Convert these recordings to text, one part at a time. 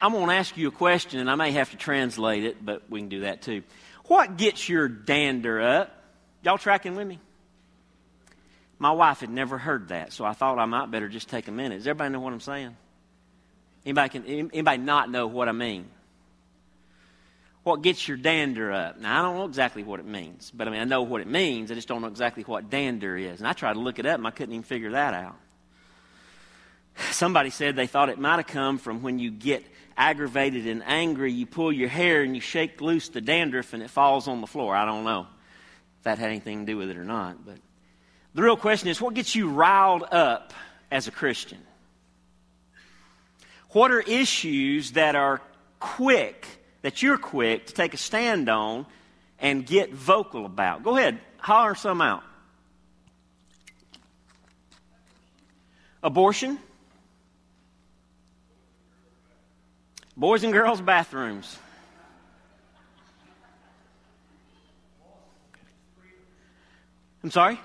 I'm going to ask you a question, and I may have to translate it, but we can do that too. What gets your dander up? Y'all tracking with me? My wife had never heard that, so I thought I might better just take a minute. Does everybody know what I'm saying? Anybody, can, anybody not know what I mean? What gets your dander up? Now, I don't know exactly what it means, but I mean, I know what it means. I just don't know exactly what dander is. And I tried to look it up, and I couldn't even figure that out. Somebody said they thought it might have come from when you get aggravated and angry, you pull your hair and you shake loose the dandruff and it falls on the floor. I don't know if that had anything to do with it or not. But the real question is what gets you riled up as a Christian? What are issues that are quick, that you're quick to take a stand on and get vocal about? Go ahead, holler some out. Abortion? Boys and girls' bathrooms. I'm sorry?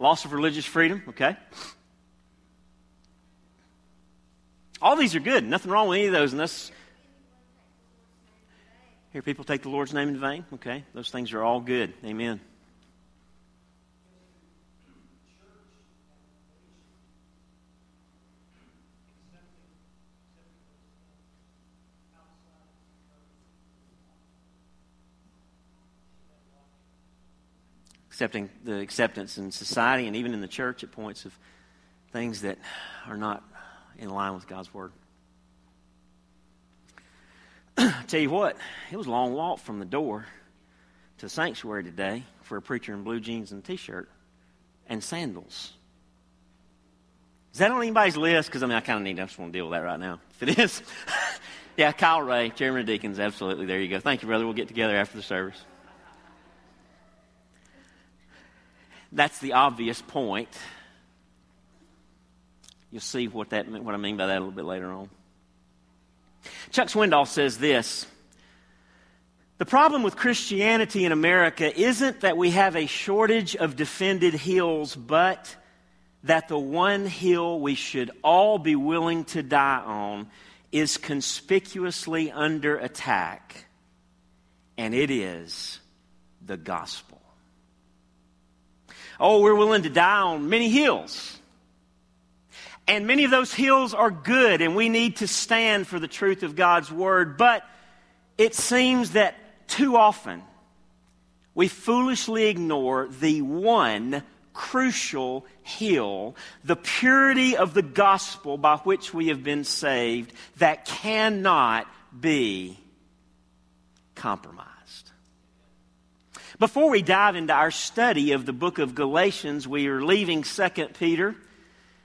Loss of religious freedom, okay. All these are good. Nothing wrong with any of those unless. Hear people take the Lord's name in vain? Okay. Those things are all good. Amen. Accepting the acceptance in society and even in the church at points of things that are not in line with God's word. Tell you what, it was a long walk from the door to sanctuary today for a preacher in blue jeans and t-shirt and sandals. Is that on anybody's list? Because I mean, I kind of need. I just want to deal with that right now. If it is, yeah, Kyle Ray, chairman of deacons, absolutely. There you go. Thank you, brother. We'll get together after the service. That's the obvious point. You'll see what, that, what I mean by that a little bit later on. Chuck Swindoll says this The problem with Christianity in America isn't that we have a shortage of defended hills, but that the one hill we should all be willing to die on is conspicuously under attack, and it is the gospel. Oh, we're willing to die on many hills. And many of those hills are good, and we need to stand for the truth of God's word. But it seems that too often we foolishly ignore the one crucial hill, the purity of the gospel by which we have been saved, that cannot be compromised. Before we dive into our study of the book of Galatians, we are leaving 2 Peter.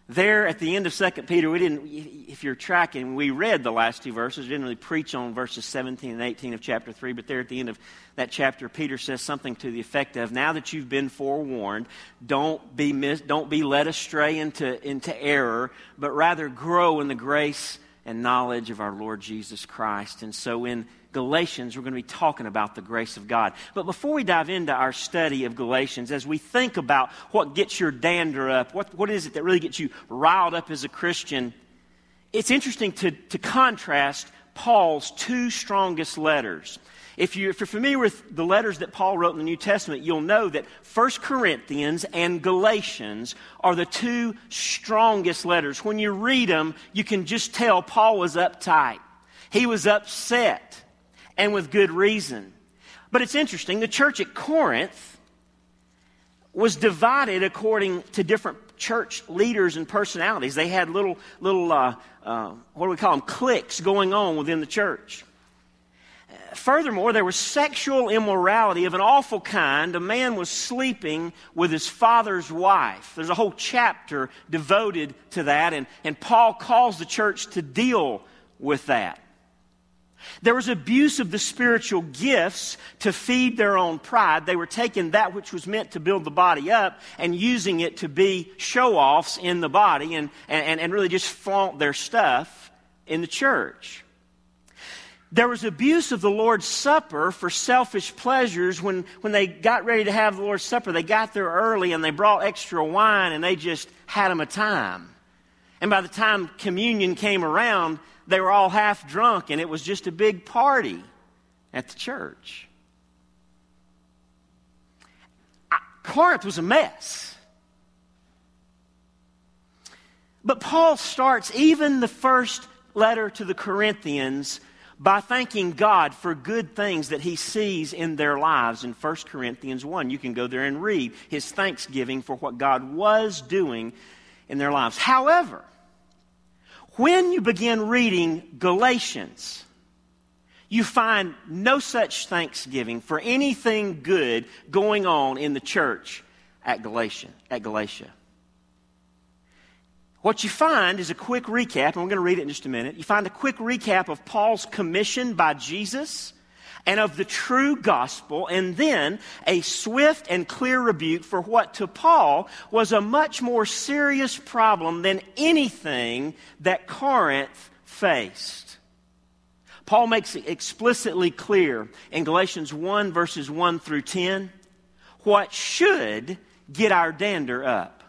There at the end of 2 Peter, we didn't, if you're tracking, we read the last two verses. We didn't really preach on verses 17 and 18 of chapter 3, but there at the end of that chapter, Peter says something to the effect of, now that you've been forewarned, don't be, mis- don't be led astray into, into error, but rather grow in the grace and knowledge of our Lord Jesus Christ. And so in Galatians, we're going to be talking about the grace of God. But before we dive into our study of Galatians, as we think about what gets your dander up, what, what is it that really gets you riled up as a Christian, it's interesting to, to contrast Paul's two strongest letters. If, you, you're familiar with the letters that Paul wrote in the New Testament, you'll know that 1 Corinthians and Galatians are the two strongest letters. When you read them, you can just tell Paul was uptight. He was upset and with good reason. But it's interesting, the church at Corinth was divided according to different church leaders and personalities. They had little, little uh, uh, what do we call them, cliques going on within the church. Furthermore, there was sexual immorality of an awful kind. A man was sleeping with his father's wife. There's a whole chapter devoted to that, and, and Paul calls the church to deal with that. There was abuse of the spiritual gifts to feed their own pride. They were taking that which was meant to build the body up and using it to be show offs in the body and, and, and really just flaunt their stuff in the church. There was abuse of the Lord's Supper for selfish pleasures. When, when they got ready to have the Lord's Supper, they got there early and they brought extra wine and they just had them a time. And by the time communion came around, they were all half drunk, and it was just a big party at the church. Corinth was a mess. But Paul starts even the first letter to the Corinthians by thanking God for good things that he sees in their lives in 1 Corinthians 1. You can go there and read his thanksgiving for what God was doing in their lives. However, when you begin reading Galatians, you find no such thanksgiving for anything good going on in the church at Galatia. At Galatia. What you find is a quick recap, and we're going to read it in just a minute. You find a quick recap of Paul's commission by Jesus and of the true gospel, and then a swift and clear rebuke for what to Paul was a much more serious problem than anything that Corinth faced. Paul makes it explicitly clear in Galatians 1, verses 1 through 10, what should get our dander up.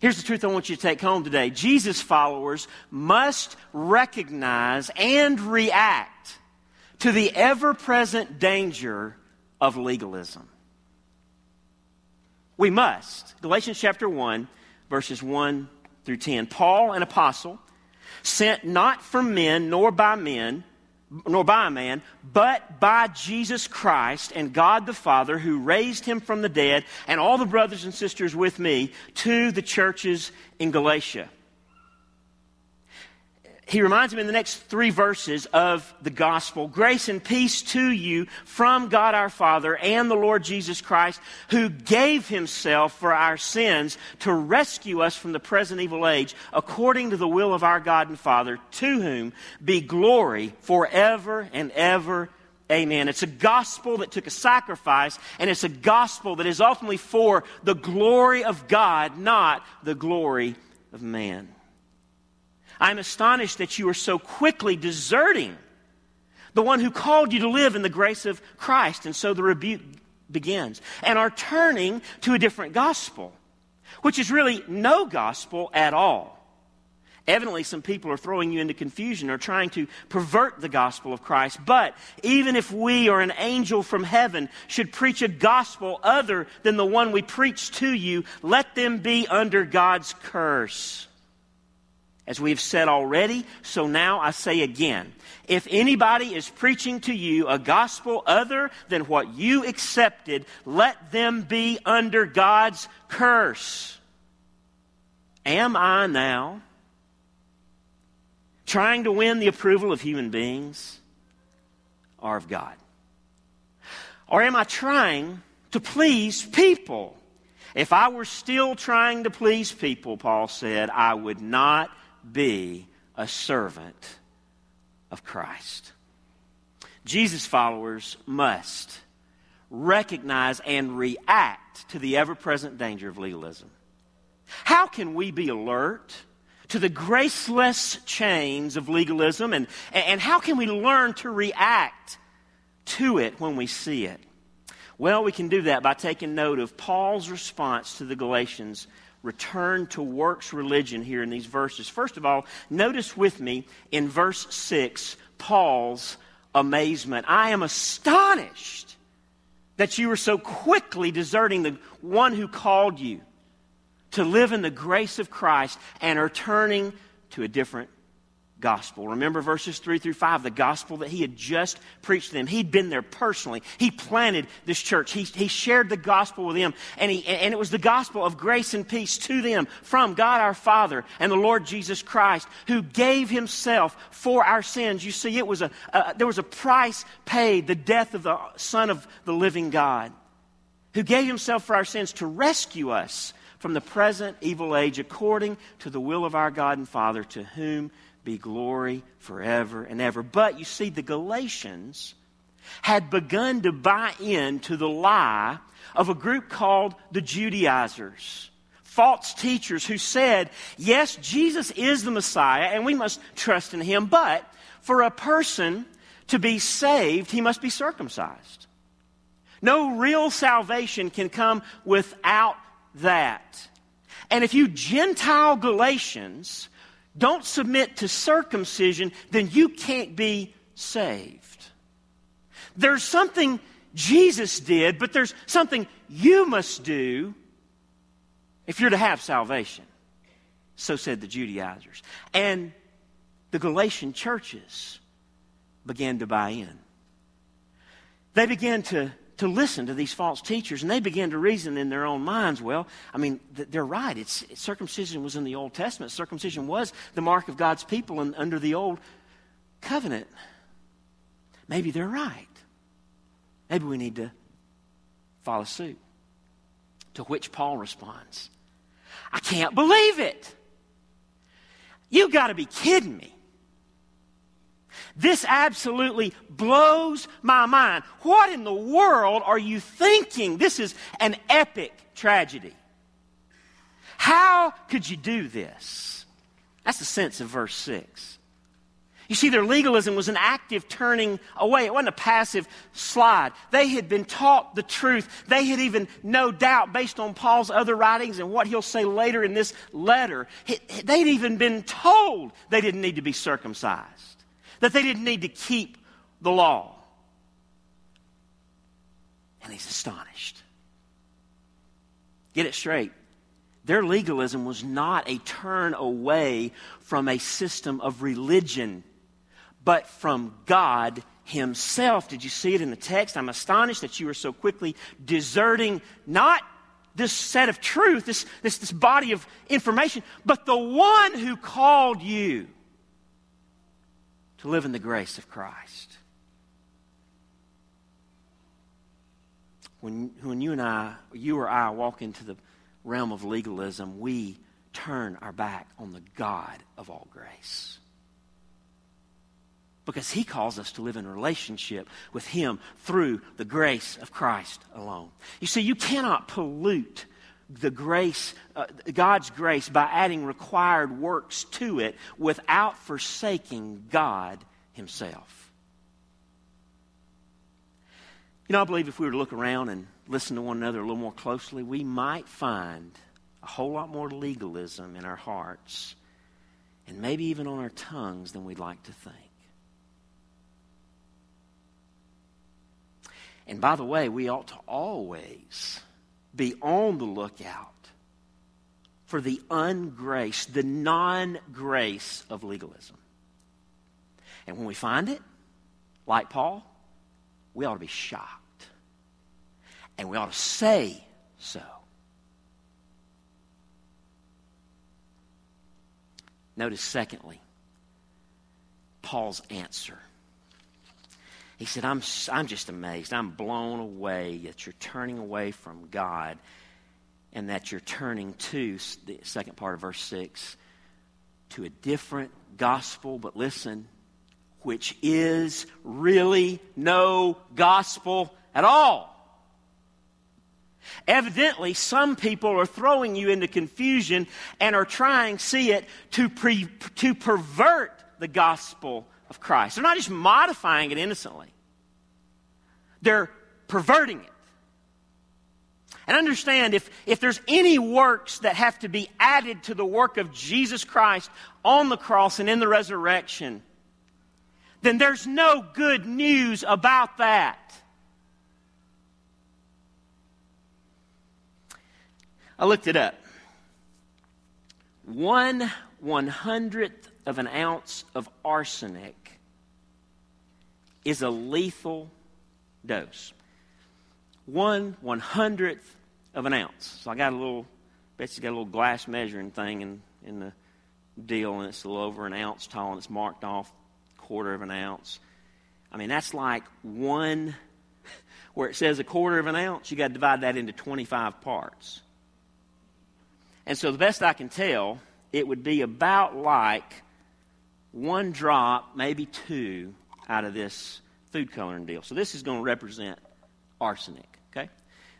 Here's the truth I want you to take home today Jesus followers must recognize and react to the ever present danger of legalism. We must. Galatians chapter 1, verses 1 through 10. Paul, an apostle, sent not from men nor by men, nor by a man, but by Jesus Christ and God the Father who raised him from the dead, and all the brothers and sisters with me to the churches in Galatia he reminds him in the next three verses of the gospel grace and peace to you from God our Father and the Lord Jesus Christ, who gave himself for our sins to rescue us from the present evil age, according to the will of our God and Father, to whom be glory forever and ever. Amen. It's a gospel that took a sacrifice, and it's a gospel that is ultimately for the glory of God, not the glory of man. I'm astonished that you are so quickly deserting the one who called you to live in the grace of Christ. And so the rebuke begins. And are turning to a different gospel, which is really no gospel at all. Evidently, some people are throwing you into confusion or trying to pervert the gospel of Christ. But even if we or an angel from heaven should preach a gospel other than the one we preach to you, let them be under God's curse. As we've said already, so now I say again. If anybody is preaching to you a gospel other than what you accepted, let them be under God's curse. Am I now trying to win the approval of human beings or of God? Or am I trying to please people? If I were still trying to please people, Paul said, I would not be a servant of Christ. Jesus followers must recognize and react to the ever present danger of legalism. How can we be alert to the graceless chains of legalism and, and how can we learn to react to it when we see it? Well, we can do that by taking note of Paul's response to the Galatians return to works religion here in these verses. First of all, notice with me in verse 6 Paul's amazement. I am astonished that you are so quickly deserting the one who called you to live in the grace of Christ and are turning to a different gospel. Remember verses 3 through 5, the gospel that he had just preached to them. He'd been there personally. He planted this church. He, he shared the gospel with them. And, he, and it was the gospel of grace and peace to them from God our Father and the Lord Jesus Christ, who gave himself for our sins. You see, it was a, uh, there was a price paid, the death of the Son of the living God, who gave himself for our sins to rescue us from the present evil age according to the will of our God and Father, to whom be glory forever and ever. But you see, the Galatians had begun to buy into the lie of a group called the Judaizers. False teachers who said, yes, Jesus is the Messiah and we must trust in him, but for a person to be saved, he must be circumcised. No real salvation can come without that. And if you Gentile Galatians don't submit to circumcision, then you can't be saved. There's something Jesus did, but there's something you must do if you're to have salvation. So said the Judaizers. And the Galatian churches began to buy in. They began to, to listen to these false teachers and they began to reason in their own minds well, I mean, they're right. It's, circumcision was in the Old Testament, circumcision was the mark of God's people in, under the Old Covenant. Maybe they're right. Maybe we need to follow suit. To which Paul responds, I can't believe it. You got to be kidding me. This absolutely blows my mind. What in the world are you thinking? This is an epic tragedy. How could you do this? That's the sense of verse 6. You see, their legalism was an active turning away. It wasn't a passive slide. They had been taught the truth. They had even, no doubt, based on Paul's other writings and what he'll say later in this letter, they'd even been told they didn't need to be circumcised, that they didn't need to keep the law. And he's astonished. Get it straight. Their legalism was not a turn away from a system of religion but from God Himself. Did you see it in the text? I'm astonished that you are so quickly deserting not this set of truth, this, this, this body of information, but the one who called you to live in the grace of Christ. When, when you and I, you or I, walk into the realm of legalism, we turn our back on the God of all grace because he calls us to live in relationship with him through the grace of Christ alone. You see, you cannot pollute the grace, uh, God's grace, by adding required works to it without forsaking God himself. You know, I believe if we were to look around and listen to one another a little more closely, we might find a whole lot more legalism in our hearts and maybe even on our tongues than we'd like to think. And by the way, we ought to always be on the lookout for the ungrace, the non grace of legalism. And when we find it, like Paul, we ought to be shocked. And we ought to say so. Notice, secondly, Paul's answer. He said, I'm, I'm just amazed. I'm blown away that you're turning away from God and that you're turning to, the second part of verse 6, to a different gospel. But listen, which is really no gospel at all. Evidently, some people are throwing you into confusion and are trying, see it, to, pre, to pervert the gospel of Christ. They're not just modifying it innocently, they're perverting it. And understand if, if there's any works that have to be added to the work of Jesus Christ on the cross and in the resurrection, then there's no good news about that. I looked it up. One one hundredth of an ounce of arsenic is a lethal dose. One one hundredth of an ounce. So I got a little, Betsy got a little glass measuring thing in, in the deal, and it's a little over an ounce tall, and it's marked off quarter of an ounce. I mean, that's like one, where it says a quarter of an ounce, you got to divide that into 25 parts. And so, the best I can tell, it would be about like one drop, maybe two, out of this food coloring deal. So this is going to represent arsenic, okay?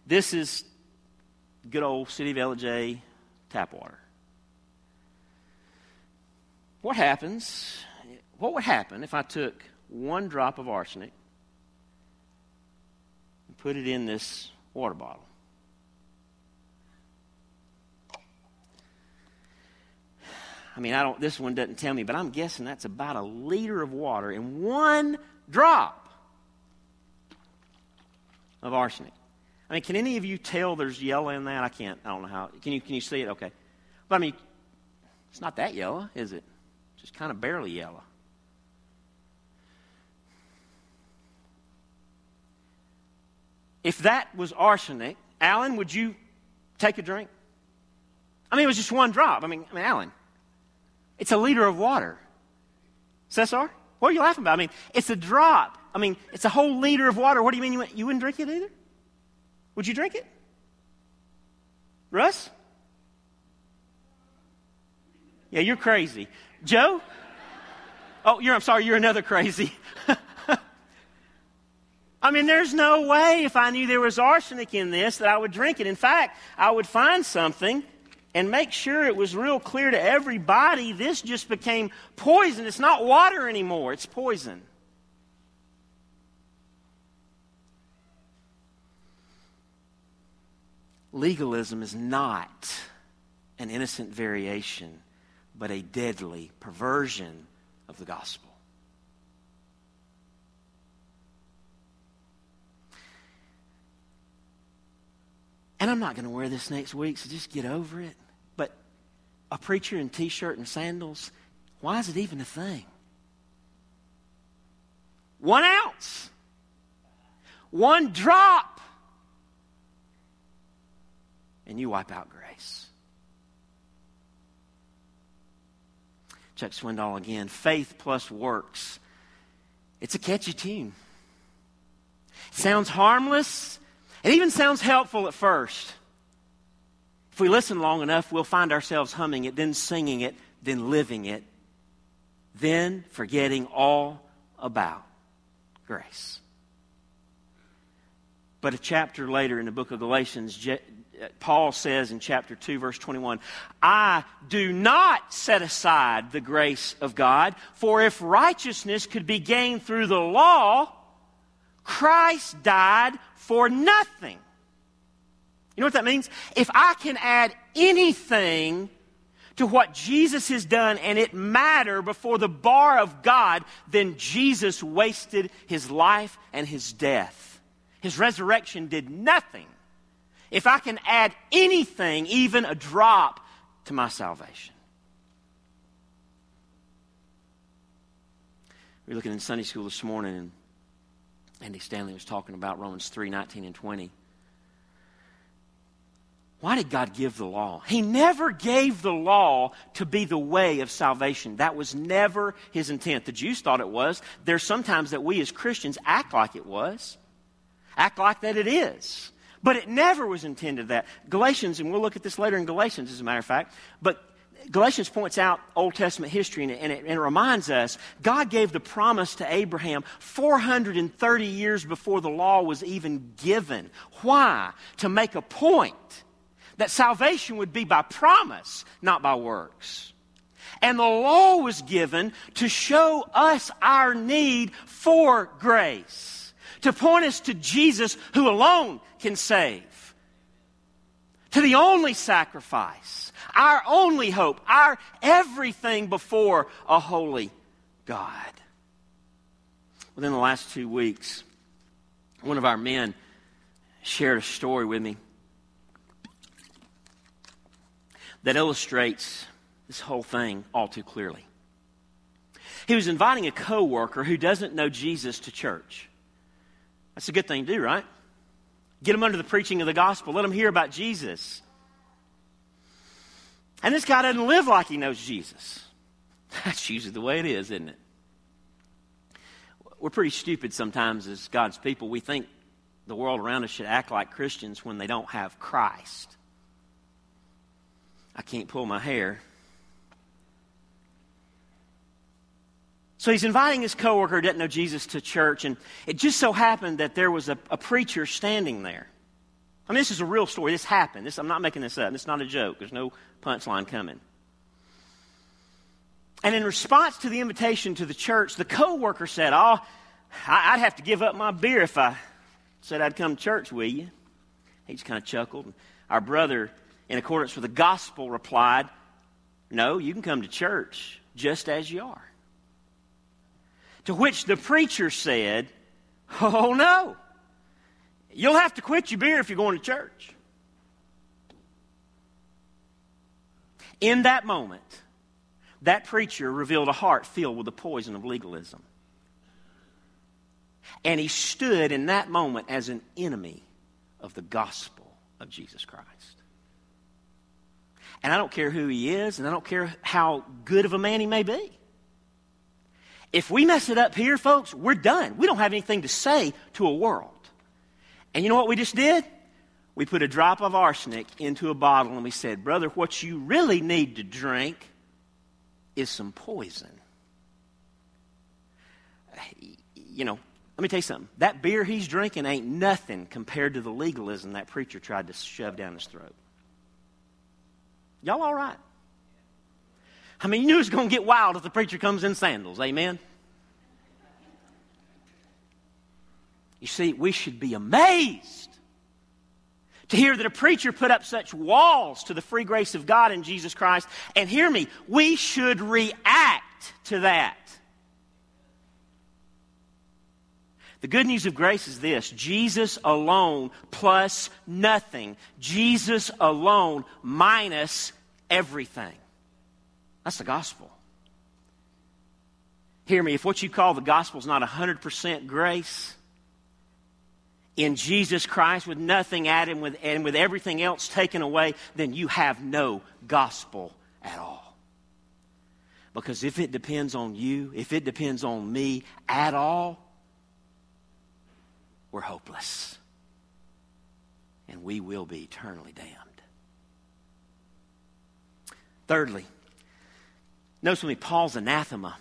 This is good old City of Ellijay tap water. What happens, what would happen if I took one drop of arsenic and put it in this water bottle? I mean, I don't, this one doesn't tell me, but I'm guessing that's about a liter of water in one drop of arsenic. I mean, can any of you tell there's yellow in that? I can't. I don't know how. Can you, can you see it? Okay. But I mean, it's not that yellow, is it? Just kind of barely yellow. If that was arsenic, Alan, would you take a drink? I mean, it was just one drop. I mean, I mean, Alan, it's a liter of water. Cesar, what are you laughing about? I mean, it's a drop. I mean, it's a whole liter of water. What do you mean you, you wouldn't drink it either? Would you drink it? Russ? Yeah, you're crazy. Joe? Oh, you're, I'm sorry, you're another crazy. I mean, there's no way if I knew there was arsenic in this that I would drink it. In fact, I would find something and make sure it was real clear to everybody this just became poison. It's not water anymore, it's poison. Legalism is not an innocent variation, but a deadly perversion of the gospel. And I'm not going to wear this next week, so just get over it. But a preacher in t shirt and sandals, why is it even a thing? One ounce, one drop, and you wipe out grace. Chuck Swindoll again. Faith plus works. It's a catchy tune. Sounds harmless, it even sounds helpful at first. If we listen long enough, we'll find ourselves humming it, then singing it, then living it, then forgetting all about grace. But a chapter later in the book of Galatians, Paul says in chapter 2, verse 21, I do not set aside the grace of God, for if righteousness could be gained through the law, Christ died for nothing. You know what that means? If I can add anything to what Jesus has done and it matter before the bar of God, then Jesus wasted his life and his death. His resurrection did nothing. If I can add anything, even a drop, to my salvation. We are looking in Sunday school this morning, and Andy Stanley was talking about Romans 3 19 and 20. Why did God give the law? He never gave the law to be the way of salvation. That was never his intent. The Jews thought it was. There's sometimes that we as Christians act like it was, act like that it is. But it never was intended that. Galatians, and we'll look at this later in Galatians, as a matter of fact, but Galatians points out Old Testament history and it, and, it, and it, reminds us God gave the promise to Abraham 430 years before the law was even given. Why? To make a point that salvation would be by promise, not by works. And the law was given to show us our need for grace, to point us to Jesus who alone can save, to the only sacrifice our only hope, our everything before a holy God. Within the last two weeks, one of our men shared a story with me that illustrates this whole thing all too clearly. He was inviting a coworker who doesn't know Jesus to church. That's a good thing to do, right? Get them under the preaching of the gospel. Let them hear about Jesus. And this guy doesn't live like he knows Jesus. That's usually the way it is, isn't it? We're pretty stupid sometimes as God's people. We think the world around us should act like Christians when they don't have Christ. I can't pull my hair. So he's inviting his coworker who doesn't know Jesus to church, and it just so happened that there was a, a preacher standing there. I mean, this is a real story. This happened. This, I'm not making this up. It's not a joke. There's no punchline coming. And in response to the invitation to the church, the co-worker said, Oh, I'd have to give up my beer if I said I'd come to church with you. He just kind of chuckled. Our brother, in accordance with the gospel, replied, No, you can come to church just as you are. To which the preacher said, Oh, no. You'll have to quit your beer if you're going to church. In that moment, that preacher revealed a heart filled with the poison of legalism. And he stood in that moment as an enemy of the gospel of Jesus Christ. And I don't care who he is, and I don't care how good of a man he may be. If we mess it up here, folks, we're done. We don't have anything to say to a world. And you know what we just did? We put a drop of arsenic into a bottle and we said, Brother, what you really need to drink is some poison. You know, let me tell you something. That beer he's drinking ain't nothing compared to the legalism that preacher tried to shove down his throat. Y'all all right? I mean, you knew it was going to get wild if the preacher comes in sandals. Amen? You see, we should be amazed to hear that a preacher put up such walls to the free grace of God in Jesus Christ. And hear me, we should react to that. The good news of grace is this Jesus alone plus nothing. Jesus alone minus everything. That's the gospel. Hear me, if what you call the gospel is not 100% grace, in Jesus Christ with nothing added and with, and with everything else taken away, then you have no gospel at all. Because if it depends on you, if it depends on me at all, we're hopeless. And we will be eternally damned. Thirdly, notice with me Paul's anathema.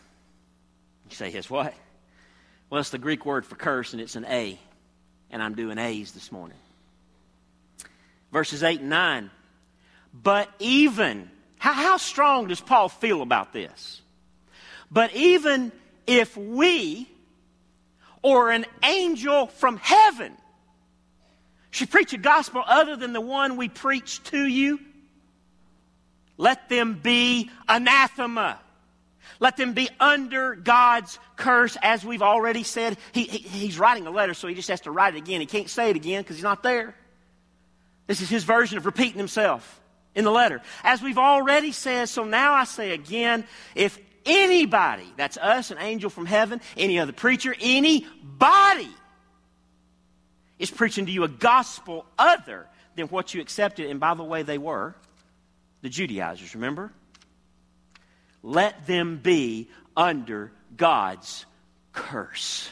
You say, his what? Well, it's the Greek word for curse, and it's an A. And I'm doing A's this morning. Verses 8 and 9. But even, how, how strong does Paul feel about this? But even if we or an angel from heaven should preach a gospel other than the one we preach to you, let them be anathema. Let them be under God's curse, as we've already said. He, he, he's writing a letter, so he just has to write it again. He can't say it again because he's not there. This is his version of repeating himself in the letter. As we've already said, so now I say again if anybody, that's us, an angel from heaven, any other preacher, anybody is preaching to you a gospel other than what you accepted, and by the way, they were the Judaizers, remember? Let them be under God's curse.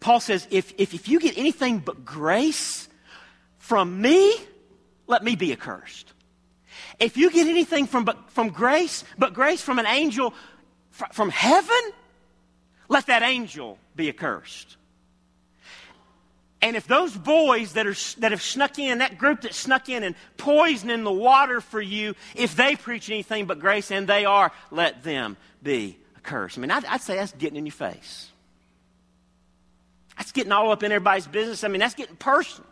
Paul says, if, if, if you get anything but grace from me, let me be accursed. If you get anything from, but, from grace, but grace from an angel from heaven, let that angel be accursed. And if those boys that, are, that have snuck in, that group that snuck in and poisoning the water for you, if they preach anything but grace, and they are, let them be accursed. I mean, I'd, I'd say that's getting in your face. That's getting all up in everybody's business. I mean, that's getting personal.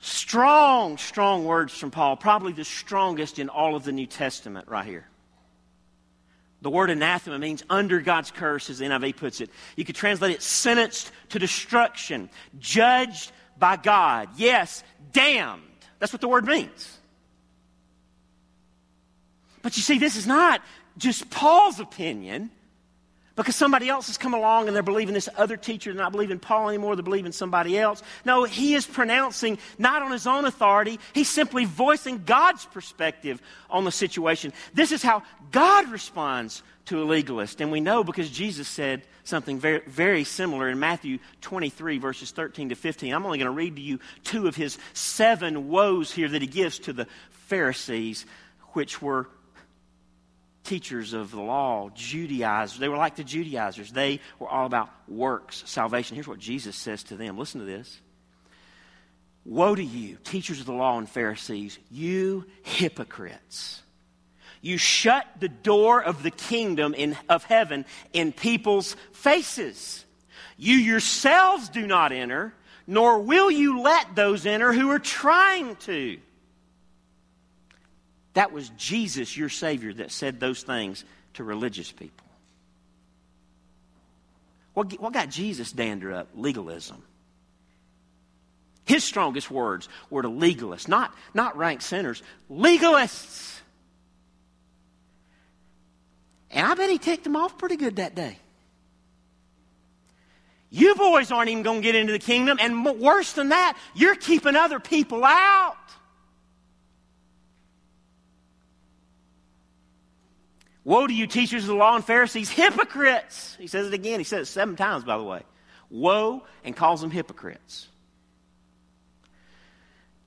Strong, strong words from Paul, probably the strongest in all of the New Testament right here. The word anathema means under God's curse, as the NIV puts it. You could translate it sentenced to destruction, judged by God. Yes, damned. That's what the word means. But you see, this is not just Paul's opinion because somebody else has come along and they're believing this other teacher, they're not believing Paul anymore, they're believing somebody else. No, he is pronouncing not on his own authority, he's simply voicing God's perspective on the situation. This is how God responds to a legalist. And we know because Jesus said something very, very similar in Matthew 23, verses 13 to 15. I'm only going to read to you two of his seven woes here that he gives to the Pharisees, which were teachers of the law, Judaizers. They were like the Judaizers. They were all about works, salvation. Here's what Jesus says to them. Listen to this. Woe to you, teachers of the law and Pharisees, you hypocrites. You shut the door of the kingdom in, of heaven in people's faces. You yourselves do not enter, nor will you let those enter who are trying to. That was Jesus, your Savior, that said those things to religious people. What, what got Jesus dander up? Legalism. His strongest words were to legalists, not, not rank sinners, legalists. And I bet he ticked them off pretty good that day. You boys aren't even going to get into the kingdom, and worse than that, you're keeping other people out. Woe to you, teachers of the law and Pharisees, hypocrites! He says it again. He says it seven times, by the way. Woe, and calls them hypocrites.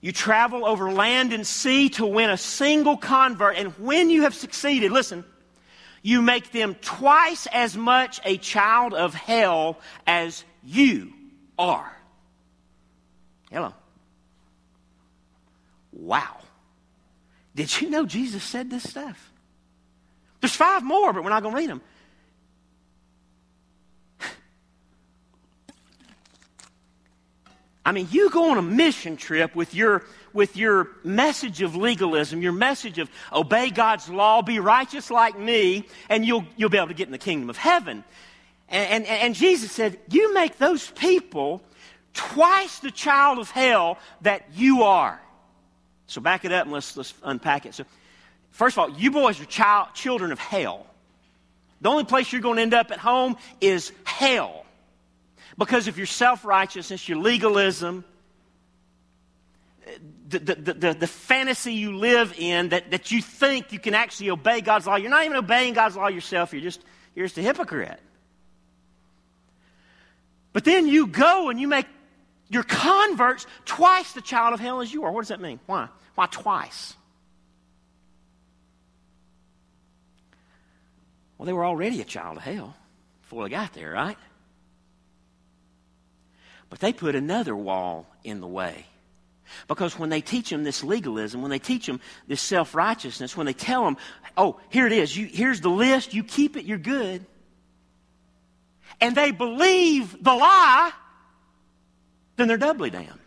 You travel over land and sea to win a single convert, and when you have succeeded, listen, you make them twice as much a child of hell as you are. Hello. Wow. Did you know Jesus said this stuff? There's five more, but we're not going to read them. I mean, you go on a mission trip with your with your message of legalism, your message of obey God's law, be righteous like me, and you'll, you'll be able to get in the kingdom of heaven. And, and, and Jesus said, You make those people twice the child of hell that you are. So back it up and let's, let's unpack it. So, first of all, you boys are child, children of hell. The only place you're going to end up at home is hell. Because of your self righteousness, your legalism, the, the, the, the, fantasy you live in that, that you think you can actually obey God's law. You're not even obeying God's law yourself, you're just, you're just a hypocrite. But then you go and you make your converts twice the child of hell as you are. What does that mean? Why? Why twice? Well, they were already a child of hell before they got there, right? But they put another wall in the way. Because when they teach them this legalism, when they teach them this self righteousness, when they tell them, oh, here it is, you, here's the list, you keep it, you're good, and they believe the lie, then they're doubly damned.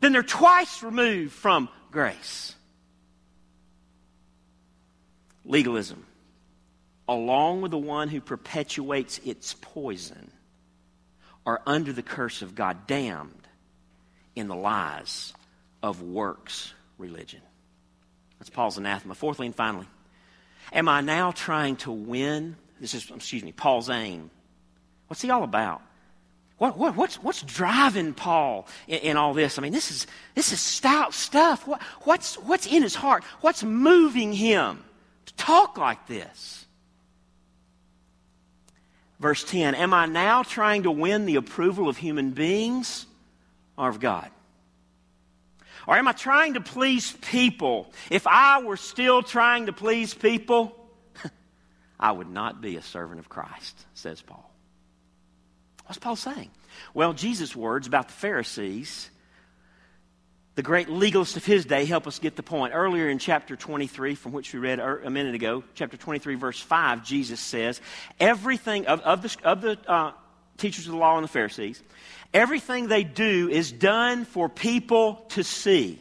Then they're twice removed from grace. Legalism, along with the one who perpetuates its poison, are under the curse of God, damned in the lies of works religion. That's Paul's anathema. Fourthly and finally, am I now trying to win? This is, excuse me, Paul's aim. What's he all about? What, what, what's, what's driving Paul in, in, all this? I mean, this is, this is stout stuff. What, what's, what's in his heart? What's moving him to talk like this? Verse 10 Am I now trying to win the approval of human beings or of God? Or am I trying to please people? If I were still trying to please people, I would not be a servant of Christ, says Paul. What's Paul saying? Well, Jesus' words about the Pharisees, the great legalists of his day, help us get the point. Earlier in chapter 23, from which we read a minute ago, chapter 23, verse 5, Jesus says, Everything of, of the, of the uh, teachers of the law and the Pharisees, everything they do is done for people to see.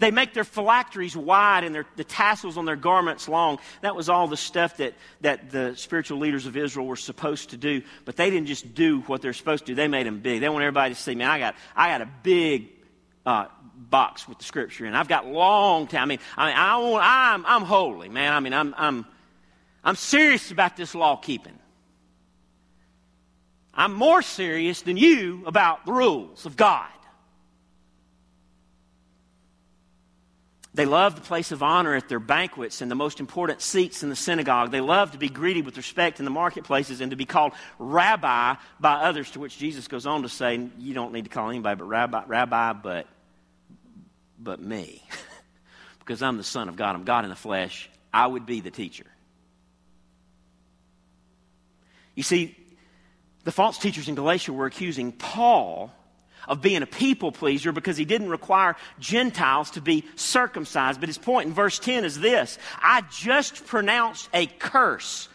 They make their phylacteries wide and their, the tassels on their garments long. That was all the stuff that, that the spiritual leaders of Israel were supposed to do. But they didn't just do what they're supposed to do, they made them big. They want everybody to see, man, I got, I got a big uh, box with the scripture and I've got long time. I mean, I mean I want, I'm, I'm holy, man. I mean, I'm, I'm, I'm serious about this law keeping. I'm more serious than you about the rules of God. They love the place of honor at their banquets and the most important seats in the synagogue. They love to be greeted with respect in the marketplaces and to be called rabbi by others, to which Jesus goes on to say, You don't need to call anybody but rabbi, rabbi but, but me. because I'm the Son of God, I'm God in the flesh. I would be the teacher. You see, the false teachers in Galatia were accusing Paul of being a people pleaser because he didn't require Gentiles to be circumcised. But his point in verse 10 is this I just pronounced a curse,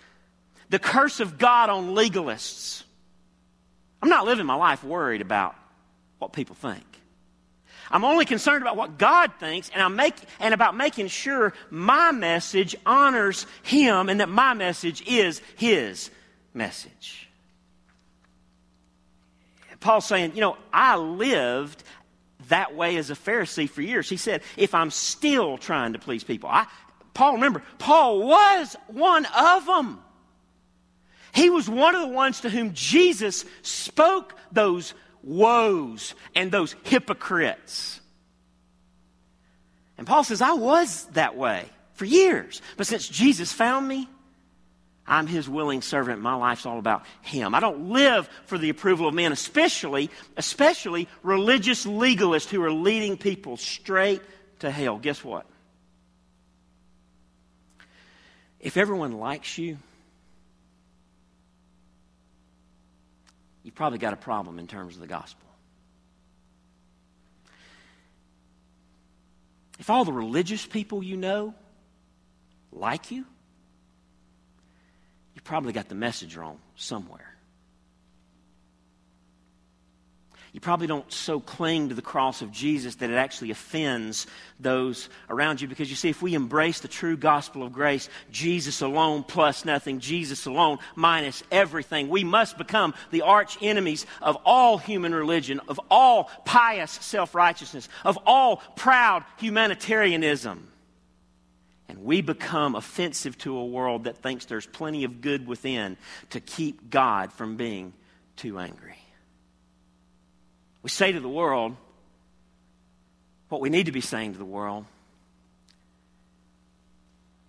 the curse of God on legalists. I'm not living my life worried about what people think. I'm only concerned about what God thinks and, I'm make, and about making sure my message honors Him and that my message is His message. Paul's saying, you know, I lived that way as a Pharisee for years. He said, if I'm still trying to please people, I, Paul, remember, Paul was one of them. He was one of the ones to whom Jesus spoke those woes and those hypocrites. And Paul says, I was that way for years. But since Jesus found me, I'm his willing servant. My life's all about him. I don't live for the approval of men, especially, especially religious legalists who are leading people straight to hell. Guess what? If everyone likes you, you've probably got a problem in terms of the gospel. If all the religious people you know like you, probably got the message wrong somewhere. You probably don't so cling to the cross of Jesus that it actually offends those around you. Because you see, if we embrace the true gospel of grace, Jesus alone plus nothing, Jesus alone minus everything, we must become the arch enemies of all human religion, of all pious self righteousness, of all proud humanitarianism. And we become offensive to a world that thinks there's plenty of good within to keep God from being too angry. We say to the world what we need to be saying to the world.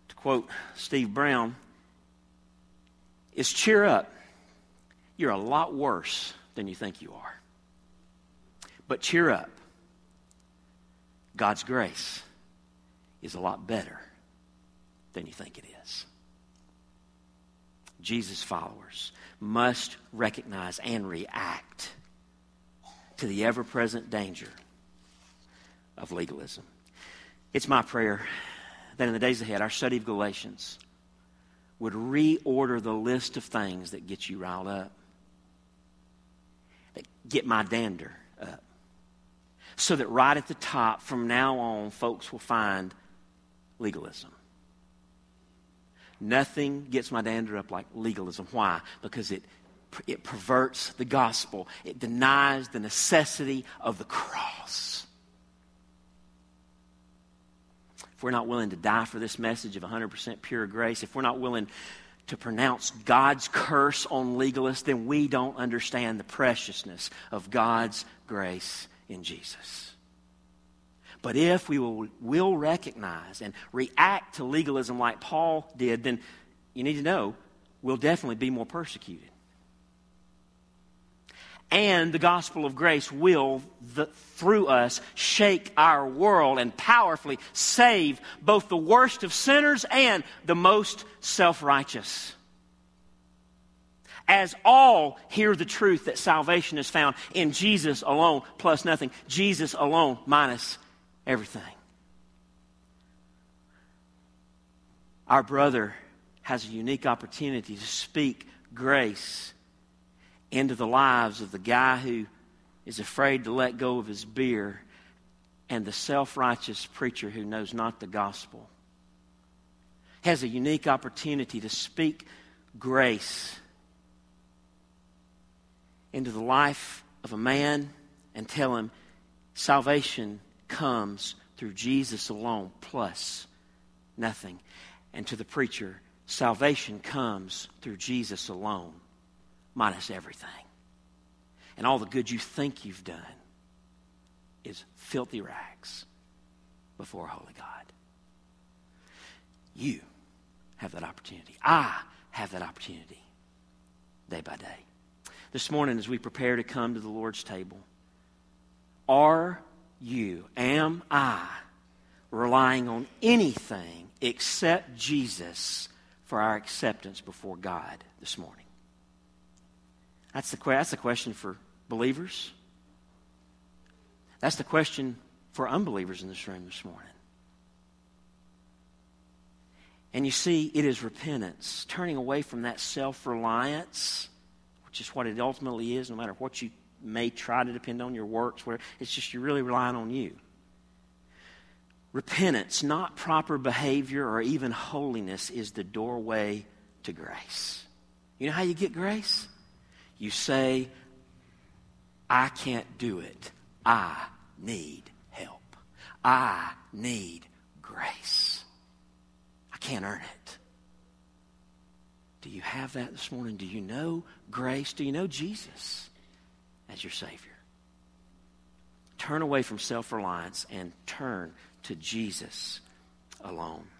To quote Steve Brown, is cheer up. You're a lot worse than you think you are. But cheer up. God's grace is a lot better than you think it is. Jesus' followers must recognize and react to the ever present danger of legalism. It's my prayer that in the days ahead, our study of Galatians would reorder the list of things that get you riled up, that get my dander up, so that right at the top, from now on, folks will find legalism. Nothing gets my dander up like legalism. Why? Because it it perverts the gospel. It denies the necessity of the cross. If we're not willing to die for this message of 100% pure grace, if we're not willing to pronounce God's curse on legalists, then we don't understand the preciousness of God's grace in Jesus. But if we will, will recognize and react to legalism like Paul did, then you need to know we'll definitely be more persecuted and the gospel of grace will, the, through us, shake our world and powerfully save both the worst of sinners and the most self righteous. As all hear the truth that salvation is found in Jesus alone, plus nothing, Jesus alone, minus everything. Our brother has a unique opportunity to speak grace into the lives of the guy who is afraid to let go of his beer and the self righteous preacher who knows not the gospel. Has a unique opportunity to speak grace into the life of a man and tell him salvation comes through Jesus alone, plus nothing. And to the preacher, salvation comes through Jesus alone, minus everything. And all the good you think you've done is filthy rags before a holy God. You have that opportunity. I have that opportunity day by day. This morning, as we prepare to come to the Lord's table, are you, am I, relying on anything except Jesus for our acceptance before God this morning? That's the, that's the question for believers. That's the question for unbelievers in this room this morning. And you see, it is repentance, turning away from that self reliance, which is what it ultimately is, no matter what you may try to depend on your works, where it's just you're really relying on you. Repentance, not proper behavior or even holiness, is the doorway to grace. You know how you get grace? You say, I can't do it. I need help. I need grace. I can't earn it. Do you have that this morning? Do you know grace? Do you know Jesus as your Savior? Turn away from self reliance and turn to Jesus alone.